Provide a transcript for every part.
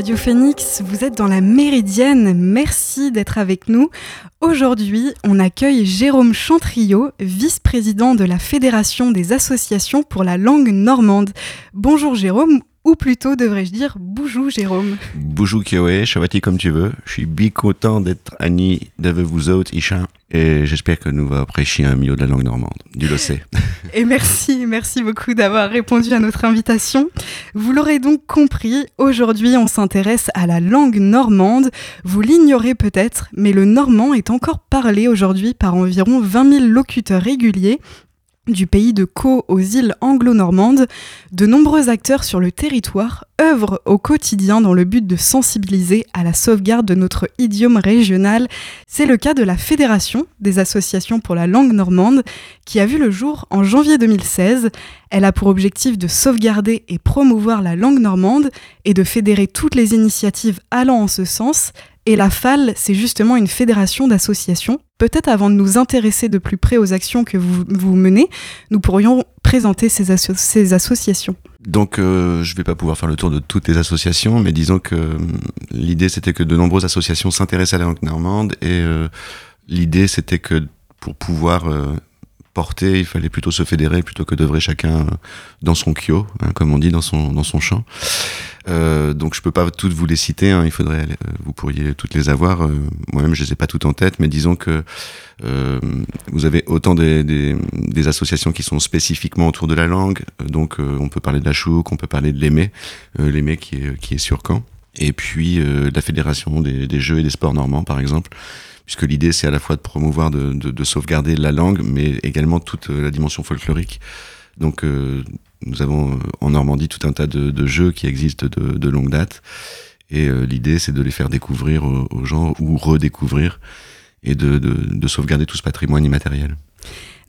Radio Phoenix, vous êtes dans la Méridienne, merci d'être avec nous. Aujourd'hui, on accueille Jérôme Chantriot, vice-président de la Fédération des associations pour la langue normande. Bonjour Jérôme, ou plutôt devrais-je dire Boujou Jérôme. Boujou Kioé, Chavati comme tu veux. Je suis bien content d'être Annie de vous autres, Isha. Et j'espère que nous va apprécier un milieu de la langue normande. Du le Et merci, merci beaucoup d'avoir répondu à notre invitation. Vous l'aurez donc compris, aujourd'hui on s'intéresse à la langue normande. Vous l'ignorez peut-être, mais le normand est encore parlé aujourd'hui par environ 20 000 locuteurs réguliers du pays de Caux aux îles anglo-normandes, de nombreux acteurs sur le territoire œuvrent au quotidien dans le but de sensibiliser à la sauvegarde de notre idiome régional. C'est le cas de la Fédération des associations pour la langue normande, qui a vu le jour en janvier 2016. Elle a pour objectif de sauvegarder et promouvoir la langue normande et de fédérer toutes les initiatives allant en ce sens. Et la FAL, c'est justement une fédération d'associations. Peut-être avant de nous intéresser de plus près aux actions que vous, menez, nous pourrions présenter ces, associations. Donc, euh, je ne vais pas pouvoir faire le tour de toutes les associations, mais disons que euh, l'idée, c'était que de nombreuses associations s'intéressaient à la langue normande, et euh, l'idée, c'était que pour pouvoir il fallait plutôt se fédérer plutôt que d'œuvrer chacun dans son kyo, hein, comme on dit, dans son, dans son champ. Euh, donc je peux pas toutes vous les citer, hein, il faudrait, euh, vous pourriez toutes les avoir. Euh, moi-même, je les ai pas toutes en tête, mais disons que euh, vous avez autant des, associations qui sont spécifiquement autour de la langue. Donc on peut parler de la chouk, on peut parler de l'Aimé, l'Aimé qui est, qui est sur Caen. Et puis la Fédération des jeux et des sports normands, par exemple puisque l'idée c'est à la fois de promouvoir, de, de, de, sauvegarder la langue, mais également toute la dimension folklorique. Donc euh, nous avons euh, en Normandie tout un tas de, jeux qui existent de, longue date, et euh, l'idée c'est de les faire découvrir aux, gens ou redécouvrir, et de, de sauvegarder tout ce patrimoine immatériel.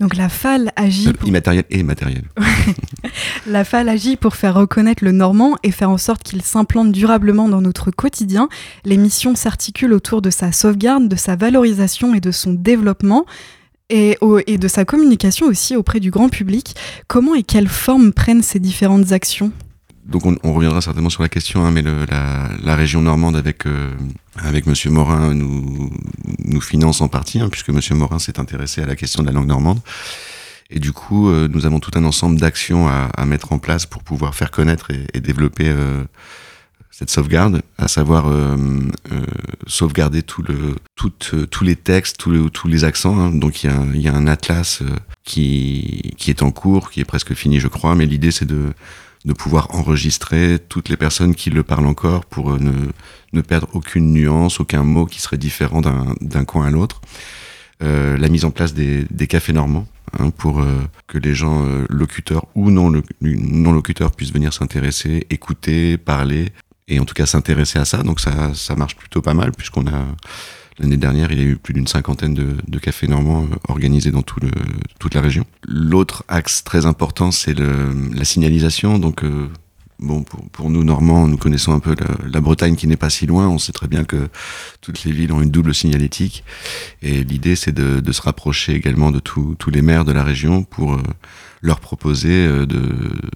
Donc la FAL agit... Pour... Immatériel et matériel. la FAL agit pour faire reconnaître le normand et faire en sorte qu'il s'implante durablement dans notre quotidien. Les missions s'articulent autour de sa sauvegarde, de sa valorisation et de son développement. Et, et, de sa communication aussi auprès du grand public. Comment et quelle forme prennent ces différentes actions? Donc on, on, reviendra certainement sur la question, hein, mais le, la, la, région normande avec euh, avec Monsieur Morin nous nous finance en partie, hein, puisque Monsieur Morin s'est intéressé à la question de la langue normande. Et du coup, euh, nous avons tout un ensemble d'actions à, à, mettre en place pour pouvoir faire connaître et, et développer euh, cette sauvegarde, à savoir euh, euh, sauvegarder tout le, tout, tous les textes, tous les, tous les accents. Hein. Donc il y a, y a, un atlas qui, qui est en cours, qui est presque fini, je crois, mais l'idée c'est de de pouvoir enregistrer toutes les personnes qui le parlent encore pour euh, ne, ne perdre aucune nuance, aucun mot qui serait différent d'un coin à l'autre. Euh, la mise en place des, des cafés normands hein, pour euh, que les gens euh, locuteurs ou non, locuteurs puissent venir s'intéresser, écouter, parler et en tout cas s'intéresser à ça. Donc ça, ça marche plutôt pas mal puisqu'on a L'année dernière, il y a eu plus d'une cinquantaine de, de, cafés normands organisés dans tout le, toute la région. L'autre axe très important, c'est la signalisation. Donc, bon, pour, pour, nous Normands, nous connaissons un peu la, la Bretagne qui n'est pas si loin. On sait très bien que toutes les villes ont une double signalétique. Et l'idée, c'est de, de, se rapprocher également de tous les maires de la région pour euh, leur proposer euh,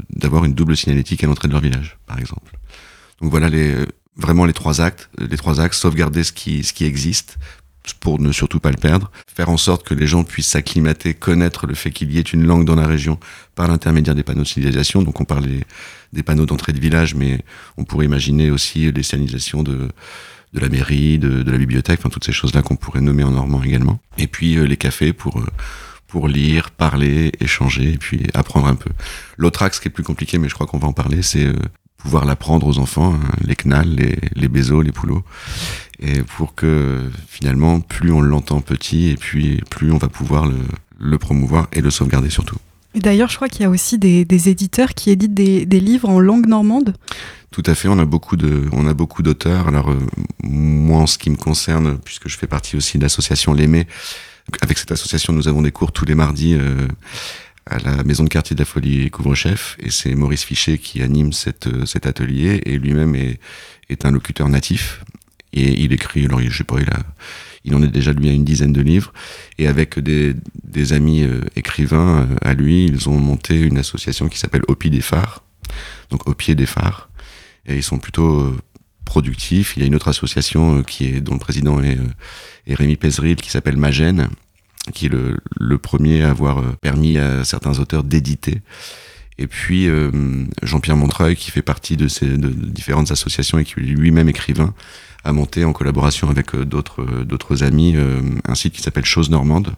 d'avoir une double signalétique à l'entrée de leur village, par exemple. Donc voilà les, vraiment les trois actes, les trois axes, sauvegarder ce qui, ce qui existe pour ne surtout pas le perdre, faire en sorte que les gens puissent s'acclimater, connaître le fait qu'il y ait une langue dans la région par l'intermédiaire des panneaux de signalisation. Donc on parlait des panneaux d'entrée de village, mais on pourrait imaginer aussi les signalisations de, de la mairie, de, de la bibliothèque, enfin toutes ces choses-là qu'on pourrait nommer en normand également. Et puis euh, les cafés pour euh, pour lire, parler, échanger et puis apprendre un peu. L'autre axe qui est plus compliqué, mais je crois qu'on va en parler, c'est euh, pouvoir l'apprendre aux enfants, hein, les knalls, les, les bézos, les poulots, et pour que finalement, plus on l'entend petit, et puis plus on va pouvoir le, le promouvoir et le sauvegarder surtout. D'ailleurs, je crois qu'il y a aussi des, des éditeurs qui éditent des, des, livres en langue normande. Tout à fait, on a beaucoup de, on a beaucoup d'auteurs. Alors euh, moi, en ce qui me concerne, puisque je fais partie aussi de l'association L'Aimé, avec cette association, nous avons des cours tous les mardis. Euh, à la maison de quartier de la folie couvre-chef et c'est Maurice Fichet qui anime cette, euh, cet atelier et lui-même est, est un locuteur natif et il écrit, alors je sais pas, il en est déjà lui à une dizaine de livres et avec des, amis euh, écrivains euh, à lui, ils ont monté une association qui s'appelle Au pied des phares, donc au pied des phares et ils sont plutôt productif. Il y a une autre association qui est dont le président est, Rémi Pézeril qui s'appelle Magène, qui est le, premier à avoir permis à certains auteurs d'éditer. Et puis Jean-Pierre Montreuil, qui fait partie de ces de différentes associations et qui lui-même écrivain, a monté en collaboration avec d'autres d'autres amis un site qui s'appelle Chose Normande.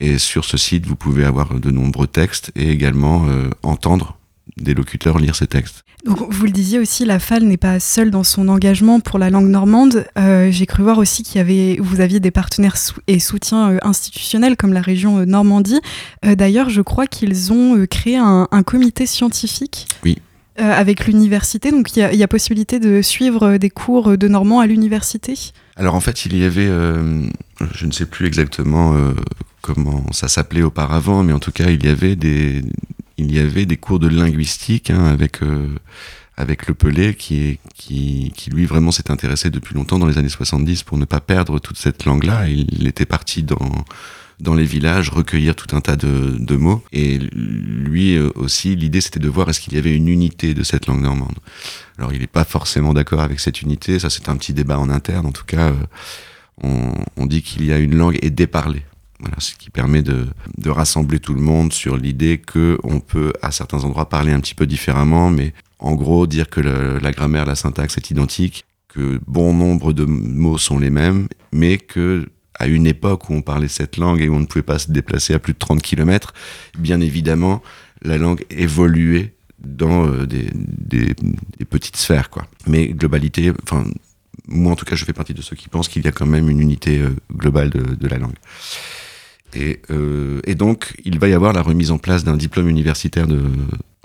Et sur ce site, vous pouvez avoir de nombreux textes et également entendre des locuteurs lire ces textes. Donc, vous le disiez aussi, la FAL n'est pas seule dans son engagement pour la langue normande. Euh, J'ai cru voir aussi qu'il y avait, vous aviez des partenaires et soutiens euh, institutionnels comme la région euh, Normandie. Euh, d'ailleurs, je crois qu'ils ont créé un, un, comité scientifique. Oui. avec l'université, donc il y, y, a possibilité de suivre des cours de normand à l'université? Alors en fait, il y avait, je ne sais plus exactement comment ça s'appelait auparavant, mais en tout cas, il y avait des, il y avait des cours de linguistique hein, avec euh, avec Le Pelé qui qui lui vraiment s'est intéressé depuis longtemps dans les années 70 pour ne pas perdre toute cette langue-là. Il était parti dans dans les villages recueillir tout un tas de, de mots et lui euh, aussi l'idée c'était de voir est-ce qu'il y avait une unité de cette langue normande. Alors il n'est pas forcément d'accord avec cette unité, ça c'est un petit débat en interne. En tout cas, euh, on, on dit qu'il y a une langue et des parlers. Voilà, ce qui permet de, de rassembler tout le monde sur l'idée que on peut à certains endroits parler un petit peu différemment, mais en gros dire que la grammaire, la syntaxe est identique, que bon nombre de mots sont les mêmes, mais que à une époque où on parlait cette langue et où on ne pouvait pas se déplacer à plus de 30 km, bien évidemment, la langue évoluait dans euh, des, des, des, petites sphères, quoi. Mais globalité, enfin, moi en tout cas, je fais partie de ceux qui pensent qu'il y a quand même une unité euh, globale de, de la langue. Et, euh, et, donc, il va y avoir la remise en place d'un diplôme universitaire de,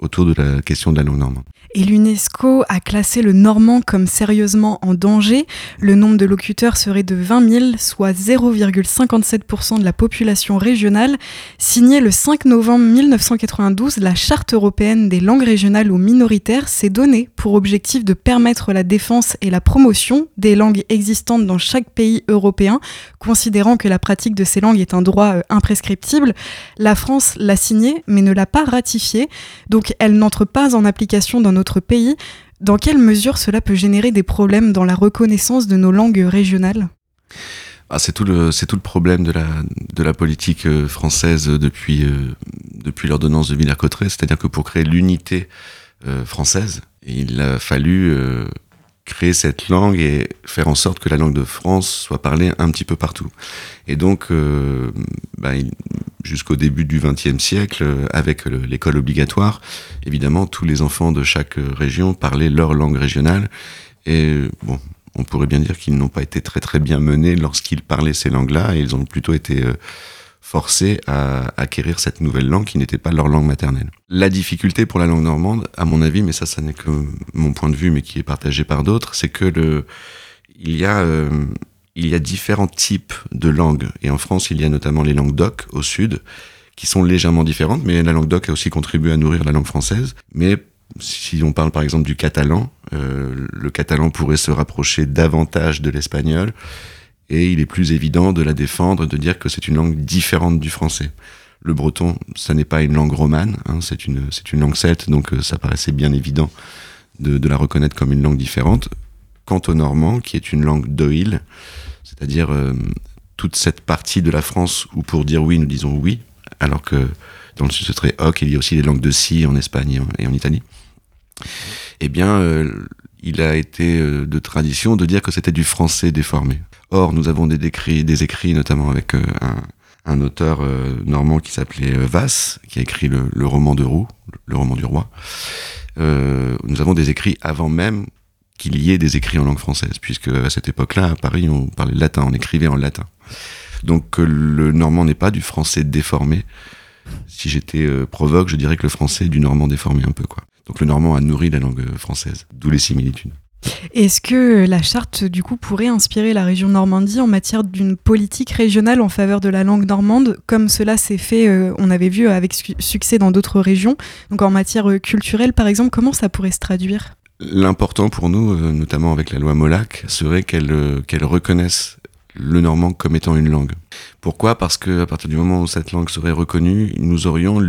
autour de la question de la langue normande. Et l'UNESCO a classé le normand comme sérieusement en danger. Le nombre de locuteurs serait de 20 000, soit 0,57% de la population régionale. Signée le 5 novembre 1992, la Charte européenne des langues régionales ou minoritaires s'est donnée pour objectif de permettre la défense et la promotion des langues existantes dans chaque pays européen, considérant que la pratique de ces langues est un droit euh, imprescriptible. La France l'a signée, mais ne l'a pas ratifiée. Donc elle n'entre pas en application dans notre pays. Dans quelle mesure cela peut générer des problèmes dans la reconnaissance de nos langues régionales? Ah, c'est tout le problème de la politique euh, française depuis euh, depuis l'ordonnance de Villers-Cotterêts, c'est-à-dire que pour créer l'unité euh, française, il a fallu euh, créer cette langue et faire en sorte que la langue de France soit parlée un petit peu partout. Et donc, euh, bah, jusqu'au début du XXe siècle, euh, avec l'école obligatoire, évidemment, tous les enfants de chaque région parlaient leur langue régionale. Et bon, on pourrait bien dire qu'ils n'ont pas été très très bien menés lorsqu'ils parlaient ces langues-là, ils ont plutôt été euh, forcés à acquérir cette nouvelle langue qui n'était pas leur langue maternelle. La difficulté pour la langue normande, à mon avis, mais ça, ça n'est que mon point de vue, mais qui est partagé par d'autres, c'est que le, il y a, euh, il y a différents types de langues. Et en France, il y a notamment les langues d'oc au sud, qui sont légèrement différentes, mais la langue d'oc a aussi contribué à nourrir la langue française. Mais si on parle par exemple du catalan, euh, le catalan pourrait se rapprocher davantage de l'espagnol et il est plus évident de la défendre, de dire que c'est une langue différente du français. Le breton, ça n'est pas une langue romane, hein, c'est une, une langue celte, donc euh, ça paraissait bien évident de, de, la reconnaître comme une langue différente. Quant au normand, qui est une langue d'oïl, c'est-à-dire euh, toute cette partie de la France où pour dire oui, nous disons oui, alors que dans le sud, ce serait hoc, il y a aussi les langues de si en Espagne et en, Italie. Eh bien, euh, il a été de tradition de dire que c'était du français déformé. Or, nous avons des écrits, des écrits notamment avec euh, un, auteur euh, normand qui s'appelait euh, Vasse, qui a écrit le, le, roman de Roux, le roman du roi. Euh, nous avons des écrits avant même qu'il y ait des écrits en langue française, puisque à cette époque-là, à Paris, on parlait latin, on écrivait en latin. Donc le normand n'est pas du français déformé. Si j'étais provoque, je dirais que le français est du normand déformé un peu, quoi. Donc le normand a nourri la langue française, d'où les similitudes. Est-ce que la charte, du coup, pourrait inspirer la région Normandie en matière d'une politique régionale en faveur de la langue normande, comme cela s'est fait, euh, on avait vu, avec su succès dans d'autres régions? Donc en matière euh, culturelle, par exemple, comment ça pourrait se traduire? L'important pour nous, euh, notamment avec la loi Molac, serait qu'elle qu reconnaisse le normand comme étant une langue. Pourquoi? Parce que à partir du moment où cette langue serait reconnue, nous aurions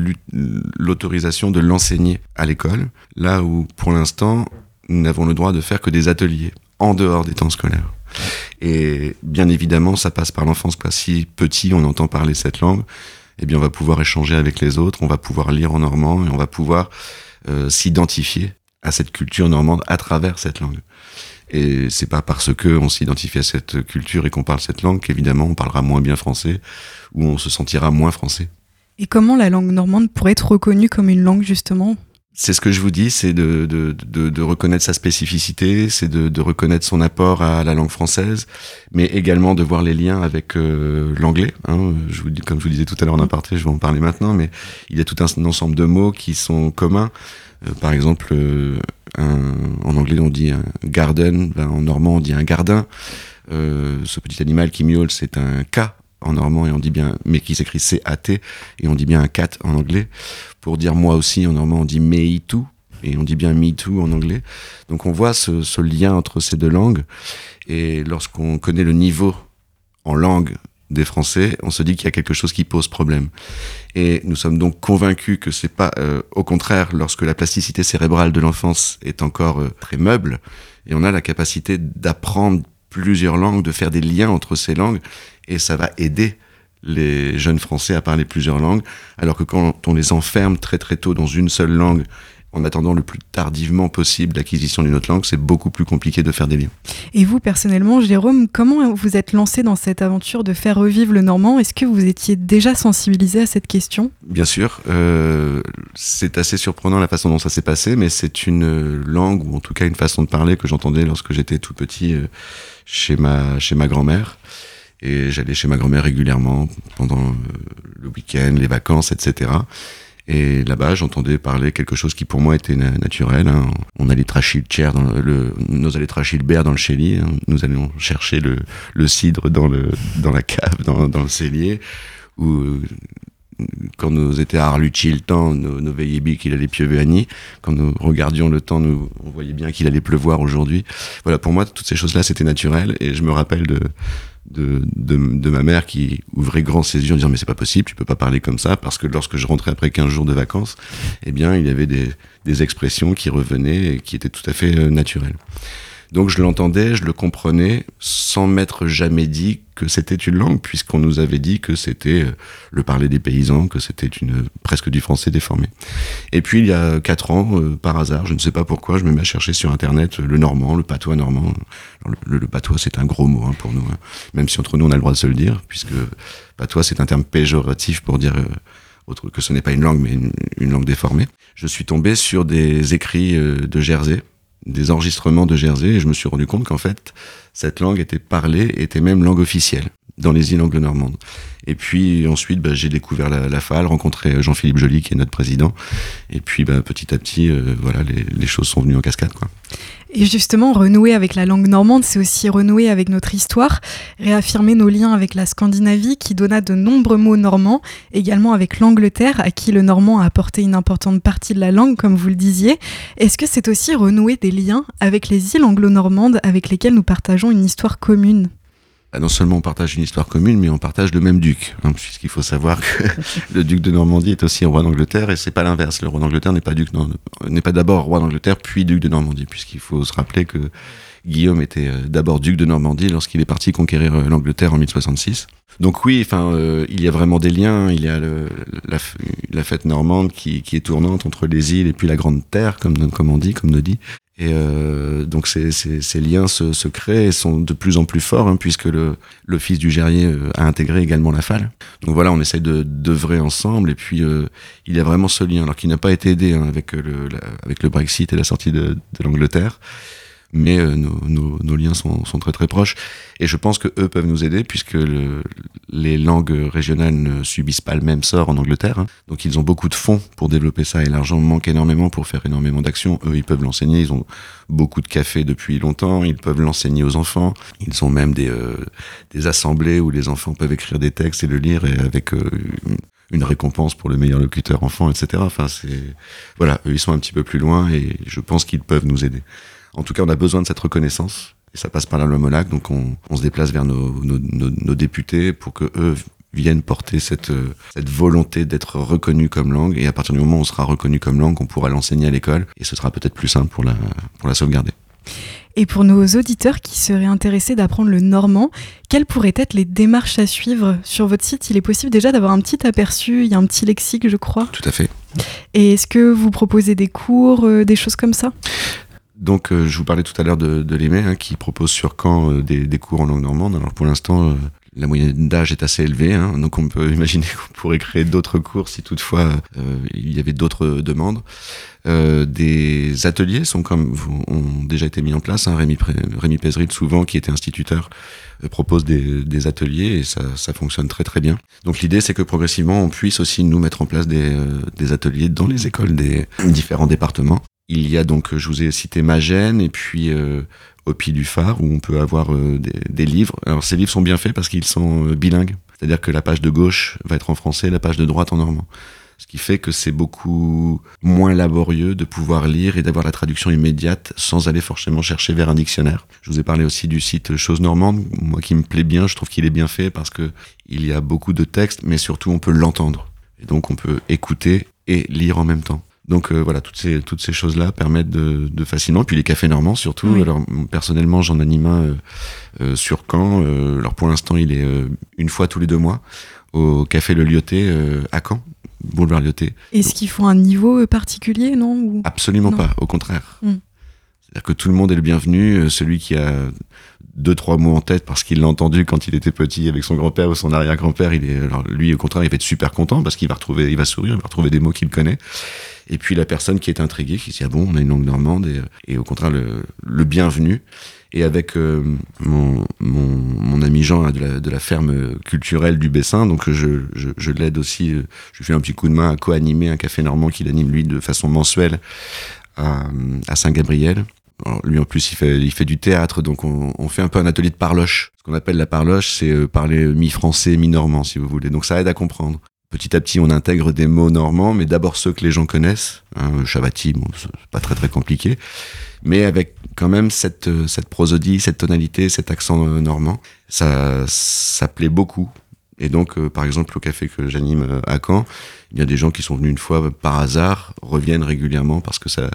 l'autorisation de l'enseigner à l'école, là où pour l'instant nous n'avons le droit de faire que des ateliers. en dehors des temps scolaires. Et bien évidemment, ça passe par l'enfance. Si petit, on entend parler cette langue, eh bien, on va pouvoir échanger avec les autres, on va pouvoir lire en normand et on va pouvoir euh, s'identifier à cette culture normande à travers cette langue. Et c'est pas parce que on s'identifie à cette culture et qu'on parle cette langue qu'évidemment on parlera moins bien français ou on se sentira moins français. Et comment la langue normande pourrait être reconnue comme une langue justement? C'est ce que je vous dis, c'est de, de, de, de, reconnaître sa spécificité, c'est de, reconnaître son apport à la langue française, mais également de voir les liens avec euh, l'anglais. Hein. Je vous, comme je vous disais tout à l'heure en aparté, je vais en parler maintenant, mais il y a tout un, ensemble de mots qui sont communs. Euh, par exemple, euh, un, en anglais on dit un garden, ben, en normand on dit un gardin. ce petit animal qui miaule, c'est un K en normand et on dit bien, mais qui s'écrit C-A-T et on dit bien un cat en anglais. Pour dire moi aussi en normand, on dit me too et on dit bien me too en anglais. Donc on voit ce, lien entre ces deux langues et lorsqu'on connaît le niveau en langue des Français, on se dit qu'il y a quelque chose qui pose problème. Et nous sommes donc convaincus que c'est pas, euh, au contraire, lorsque la plasticité cérébrale de l'enfance est encore euh, très meuble, et on a la capacité d'apprendre plusieurs langues, de faire des liens entre ces langues, et ça va aider les jeunes Français à parler plusieurs langues, alors que quand on les enferme très très tôt dans une seule langue, en attendant le plus tardivement possible l'acquisition d'une autre langue, c'est beaucoup plus compliqué de faire des liens. Et vous, personnellement, Jérôme, comment vous êtes lancé dans cette aventure de faire revivre le normand? Est-ce que vous étiez déjà sensibilisé à cette question? Bien sûr. Euh, c'est assez surprenant la façon dont ça s'est passé, mais c'est une langue, ou en tout cas une façon de parler que j'entendais lorsque j'étais tout petit euh, chez ma, chez ma grand-mère. Et j'allais chez ma grand-mère régulièrement pendant euh, le week-end, les vacances, etc. Et là-bas, j'entendais parler quelque chose qui pour moi était naturel. Hein. On allait tracher le dans le, nous allait tracher le bear dans le chélier. Hein. Nous allions chercher le, le cidre dans le dans la cave, dans, dans le cellier. Ou quand nous étions à Arlucci le temps, nous, nous veillions bien qu'il allait pieuvrer à Nîmes. Quand nous regardions le temps, nous on voyait bien qu'il allait pleuvoir aujourd'hui. Voilà, pour moi, toutes ces choses-là, c'était naturel. Et je me rappelle de de, de, de, ma mère qui ouvrait grand ses yeux en disant mais c'est pas possible, tu peux pas parler comme ça parce que lorsque je rentrais après 15 jours de vacances, eh bien il y avait des, des expressions qui revenaient et qui étaient tout à fait euh, naturelles. Donc je l'entendais, je le comprenais, sans m'être jamais dit que c'était une langue, puisqu'on nous avait dit que c'était euh, le parler des paysans, que c'était une presque du français déformé. Et puis il y a quatre ans, euh, par hasard, je ne sais pas pourquoi, je me mets à chercher sur internet le normand, le patois normand. le, patois c'est un gros mot hein, pour nous, hein. même si entre nous on a le droit de se le dire, puisque patois c'est un terme péjoratif pour dire euh, autre que ce n'est pas une langue, mais une, langue déformée. Je suis tombé sur des écrits de Jersey des enregistrements de Jersey et je me suis rendu compte qu'en fait, cette langue était parlée, était même langue officielle dans les îles anglo-normandes. Et puis ensuite, bah, j'ai découvert la, la FAL, rencontré Jean-Philippe Joly, qui est notre président. Et puis bah, petit à petit, euh, voilà, les, choses sont venues en cascade. Et justement, renouer avec la langue normande, c'est aussi renouer avec notre histoire, réaffirmer nos liens avec la Scandinavie, qui donna de nombreux mots normands, également avec l'Angleterre, à qui le normand a apporté une importante partie de la langue, comme vous le disiez. Est-ce que c'est aussi renouer des liens avec les îles anglo-normandes, avec lesquelles nous partageons une histoire commune bah, non seulement on partage une histoire commune, mais on partage le même duc, hein, puisqu'il faut savoir que le duc de Normandie est aussi roi d'Angleterre, et c'est pas l'inverse. Le roi d'Angleterre n'est pas duc, n'est pas d'abord roi d'Angleterre puis duc de Normandie, puisqu'il faut se rappeler que Guillaume était euh, d'abord duc de Normandie lorsqu'il est parti conquérir euh, l'Angleterre en 1066. Donc oui, enfin, euh, il y a vraiment des liens. Il y a le, la, la, fête normande qui, qui, est tournante entre les îles et puis la Grande Terre, comme, comme on dit, comme nous dit. Et euh, donc ces, ces, ces, liens se, se, créent et sont de plus en plus forts, hein, puisque le, le, fils du Gerrier euh, a intégré également la FAL. Donc voilà, on essaye de d'œuvrer ensemble, et puis euh, il y a vraiment ce lien, alors qu'il n'a pas été aidé hein, avec, le, la, avec le Brexit et la sortie de, de l'Angleterre mais euh, nos, nos, nos, liens sont, sont, très très proches. Et je pense que eux peuvent nous aider puisque le, les langues régionales ne subissent pas le même sort en Angleterre. Hein. Donc ils ont beaucoup de fonds pour développer ça et l'argent manque énormément pour faire énormément d'actions. Eux, ils peuvent l'enseigner. Ils ont beaucoup de cafés depuis longtemps. Ils peuvent l'enseigner aux enfants. Ils ont même des, euh, des assemblées où les enfants peuvent écrire des textes et le lire et avec euh, une récompense pour le meilleur locuteur enfant, etc. Enfin, c'est voilà, eux ils sont un petit peu plus loin et je pense qu'ils peuvent nous aider. En tout cas, on a besoin de cette reconnaissance. Et ça passe par la Molac. Donc, on, on se déplace vers nos, nos, nos, nos, députés pour que eux viennent porter cette, cette volonté d'être reconnu comme langue. Et à partir du moment où on sera reconnu comme langue, on pourra l'enseigner à l'école. Et ce sera peut-être plus simple pour la, pour la sauvegarder. Et pour nos auditeurs qui seraient intéressés d'apprendre le normand, quelles pourraient être les démarches à suivre Sur votre site, il est possible déjà d'avoir un petit aperçu, il y a un petit lexique, je crois. Tout à fait. Et est-ce que vous proposez des cours, euh, des choses comme ça? Donc, euh, je vous parlais tout à l'heure de, de l'EME, hein, qui propose sur Caen euh, des, cours en langue normande. Alors, pour l'instant, la moyenne d'âge est assez élevée, hein, donc on peut imaginer qu'on pourrait créer d'autres cours si toutefois il y avait d'autres demandes. Euh, des ateliers sont comme ont déjà été mis en place. Hein. Rémi, Rémi souvent, qui était instituteur, euh, propose des, ateliers et ça, fonctionne très très bien. Donc l'idée, c'est que progressivement, on puisse aussi nous mettre en place euh, des, ateliers dans les écoles des différents départements. Il y a donc, je vous ai cité Magène et puis au Pied du Phare où on peut avoir des, des, livres. Alors ces livres sont bien faits parce qu'ils sont bilingues. C'est-à-dire que la page de gauche va être en français, la page de droite en normand ce qui fait que c'est beaucoup moins laborieux de pouvoir lire et d'avoir la traduction immédiate sans aller forcément chercher vers un dictionnaire. Je vous ai parlé aussi du site Chose Normande, moi qui me plaît bien, je trouve qu'il est bien fait parce que il y a beaucoup de textes, mais surtout on peut l'entendre. Et donc on peut écouter et lire en même temps. Donc euh, voilà, toutes ces toutes ces choses-là permettent de, de facilement. puis les cafés normands surtout. Alors personnellement, j'en anime un euh, euh, sur Caen. alors pour l'instant, il est une fois tous les deux mois au café Le Lyoté à Caen, boulevard Lyoté. Est-ce qu'ils font un niveau particulier, non Absolument pas, au contraire. Hmm. C'est-à-dire que tout le monde est le bienvenu, euh, celui qui a deux trois mots en tête parce qu'il l'a entendu quand il était petit avec son grand-père ou son arrière-grand-père, il est alors lui au contraire, il va être super content parce qu'il va retrouver il va sourire, il va retrouver des mots qu'il connaît. Et puis la personne qui est intriguée, qui se dit ah bon, on a une langue normande et, et au contraire le, le bienvenu. Et avec euh, mon, mon, mon, ami Jean de la, de la, ferme culturelle du Bessin, donc je, je, je l'aide aussi, euh, je lui fais un petit coup de main à co-animer un café normand qu'il anime lui de façon mensuelle à, à Saint-Gabriel. Lui en plus il fait, du théâtre, donc on, fait un peu un atelier de parloche. Ce qu'on appelle la parloche, c'est euh, parler mi-français, mi-normand si vous voulez. Donc ça aide à comprendre. Petit à petit, on intègre des mots normands, mais d'abord ceux que les gens connaissent. Hein, bon, c'est pas très très compliqué mais avec quand même cette, euh, prosodie, cette tonalité, cet accent euh, normand. Ça, plaît beaucoup. Et donc, euh, par exemple, au café que j'anime à Caen, il y a des gens qui sont venus une fois par hasard, reviennent régulièrement parce que ça,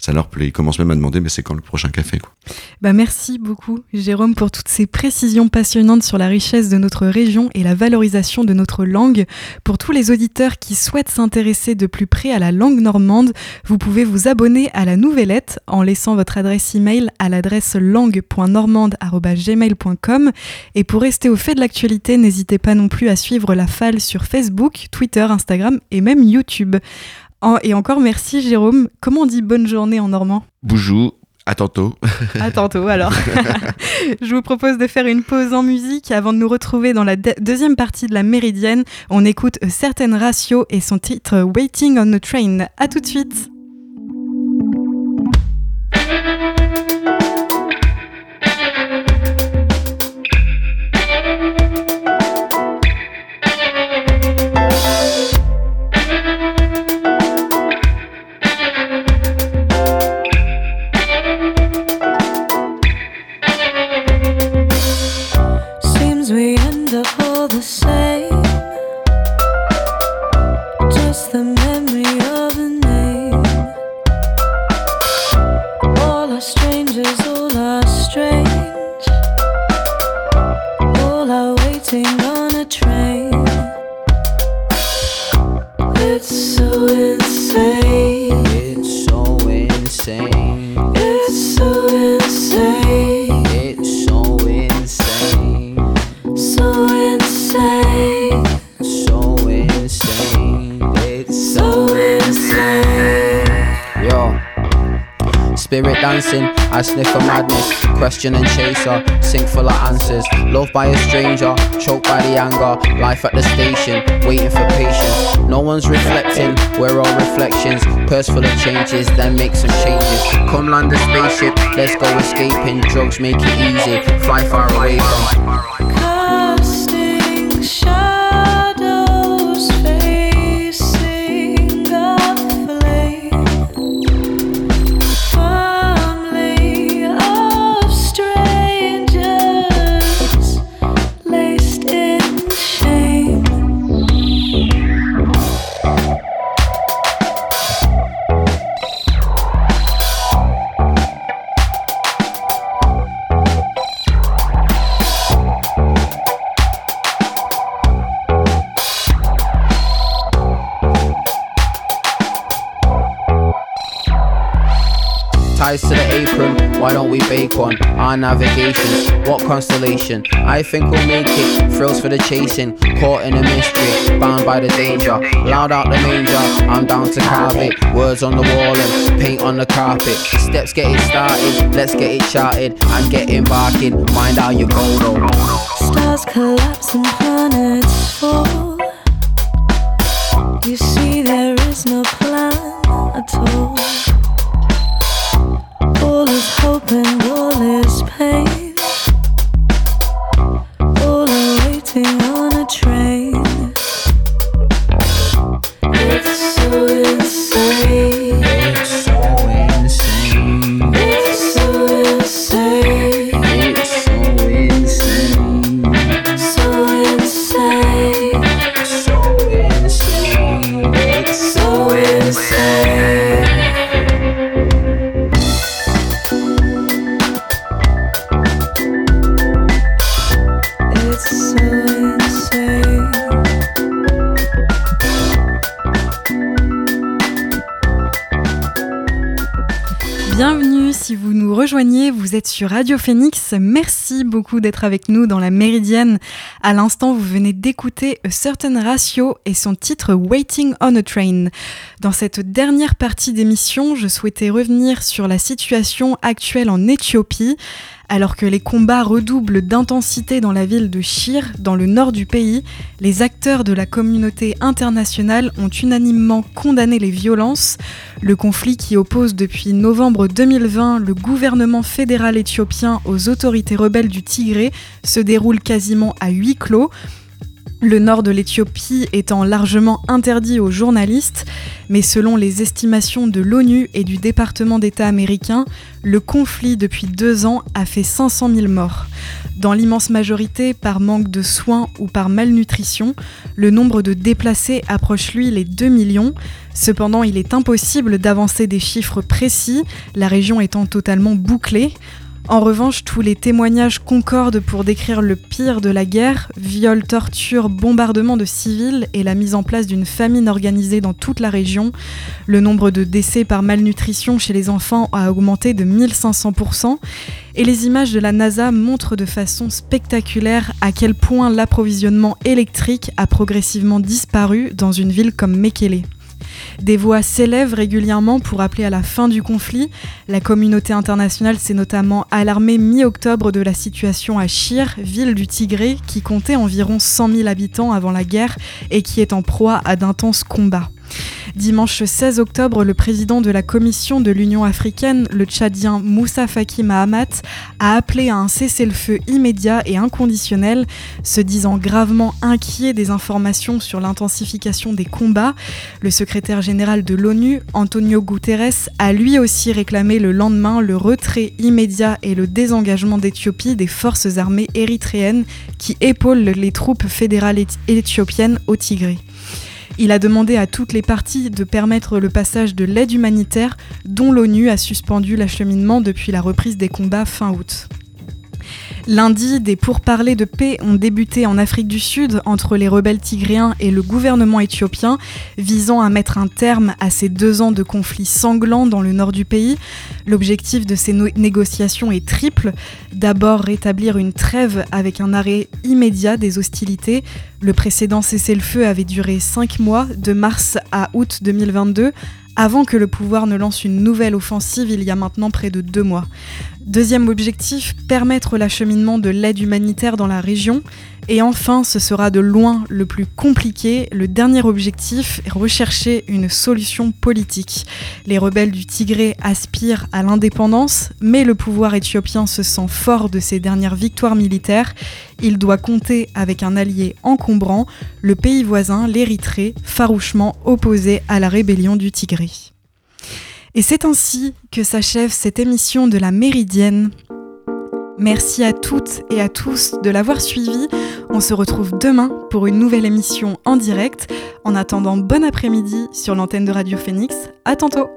ça leur plaît. Ils commencent même à demander, mais c'est quand le prochain café quoi. Bah merci beaucoup, Jérôme, pour toutes ces précisions passionnantes sur la richesse de notre région et la valorisation de notre langue. Pour tous les auditeurs qui souhaitent s'intéresser de plus près à la langue normande, vous pouvez vous abonner à la Nouvellette en laissant votre adresse email à l'adresse langue.normande.gmail.com. Et pour rester au fait de l'actualité, n'hésitez pas non plus à suivre la FAL sur Facebook, Twitter, Instagram et même YouTube. Et encore merci Jérôme. Comment on dit bonne journée en normand Boujou. À tantôt. À tantôt alors. Je vous propose de faire une pause en musique avant de nous retrouver dans la deuxième partie de la Méridienne. On écoute Certaines Ratio et son titre Waiting on the Train. À tout de suite. all are strange, all are waiting on a train. I sniff a madness, question and chaser, sink full of answers. Loved by a stranger, choked by the anger. Life at the station, waiting for patience. No one's reflecting, we're all reflections. Purse full of changes, then make some changes. Come land a spaceship, let's go escaping. Drugs make it easy, fly far away Our navigations, what constellation? I think we'll make it. Thrills for the chasing, caught in a mystery, bound by the danger. Loud out the manger, I'm down to carve it. Words on the wall and paint on the carpet. Steps get it started, let's get it charted and get embarking. Mind how you go though. Stars collapse and planets fall. Vous êtes sur Radio Phoenix. Merci beaucoup d'être avec nous dans la Méridienne. À l'instant, vous venez d'écouter A Certain Ratio et son titre Waiting on a Train. Dans cette dernière partie d'émission, je souhaitais revenir sur la situation actuelle en Éthiopie. Alors que les combats redoublent d'intensité dans la ville de Shire, dans le nord du pays, les acteurs de la communauté internationale ont unanimement condamné les violences. Le conflit qui oppose depuis novembre 2020 le gouvernement fédéral éthiopien aux autorités rebelles du Tigré se déroule quasiment à huis clos. Le nord de l'Éthiopie étant largement interdit aux journalistes, mais selon les estimations de l'ONU et du département d'État américain, le conflit depuis deux ans a fait 500 000 morts. Dans l'immense majorité par manque de soins ou par malnutrition, le nombre de déplacés approche lui les 2 millions. Cependant, il est impossible d'avancer des chiffres précis, la région étant totalement bouclée. En revanche, tous les témoignages concordent pour décrire le pire de la guerre, viols, tortures, bombardements de civils et la mise en place d'une famine organisée dans toute la région. Le nombre de décès par malnutrition chez les enfants a augmenté de 1500%. Et les images de la NASA montrent de façon spectaculaire à quel point l'approvisionnement électrique a progressivement disparu dans une ville comme Mekele. Des voix s'élèvent régulièrement pour appeler à la fin du conflit. La communauté internationale s'est notamment alarmée mi-octobre de la situation à Shire, ville du Tigré, qui comptait environ 100 000 habitants avant la guerre et qui est en proie à d'intenses combats. Dimanche 16 octobre, le président de la Commission de l'Union africaine, le Tchadien Moussa Faki Mahamat, a appelé à un cessez-le-feu immédiat et inconditionnel, se disant gravement inquiet des informations sur l'intensification des combats. Le secrétaire général de l'ONU, Antonio Guterres, a lui aussi réclamé le lendemain le retrait immédiat et le désengagement d'Éthiopie des forces armées érythréennes qui épaulent les troupes fédérales éthiopiennes au Tigré. Il a demandé à toutes les parties de permettre le passage de l'aide humanitaire dont l'ONU a suspendu l'acheminement depuis la reprise des combats fin août. Lundi, des pourparlers de paix ont débuté en Afrique du Sud entre les rebelles tigréens et le gouvernement éthiopien, visant à mettre un terme à ces deux ans de conflits sanglants dans le nord du pays. L'objectif de ces négociations est triple. D'abord, rétablir une trêve avec un arrêt immédiat des hostilités. Le précédent cessez-le-feu avait duré cinq mois, de mars à août 2022 avant que le pouvoir ne lance une nouvelle offensive il y a maintenant près de deux mois. Deuxième objectif, permettre l'acheminement de l'aide humanitaire dans la région. Et enfin, ce sera de loin le plus compliqué. Le dernier objectif, rechercher une solution politique. Les rebelles du Tigré aspirent à l'indépendance, mais le pouvoir éthiopien se sent fort de ses dernières victoires militaires. Il doit compter avec un allié encombrant, le pays voisin, l'Érythrée, farouchement opposé à la rébellion du Tigré. Et c'est ainsi que s'achève cette émission de la Méridienne. Merci à toutes et à tous de l'avoir suivi. On se retrouve demain pour une nouvelle émission en direct. En attendant, bon après-midi sur l'antenne de Radio Phoenix. À tantôt!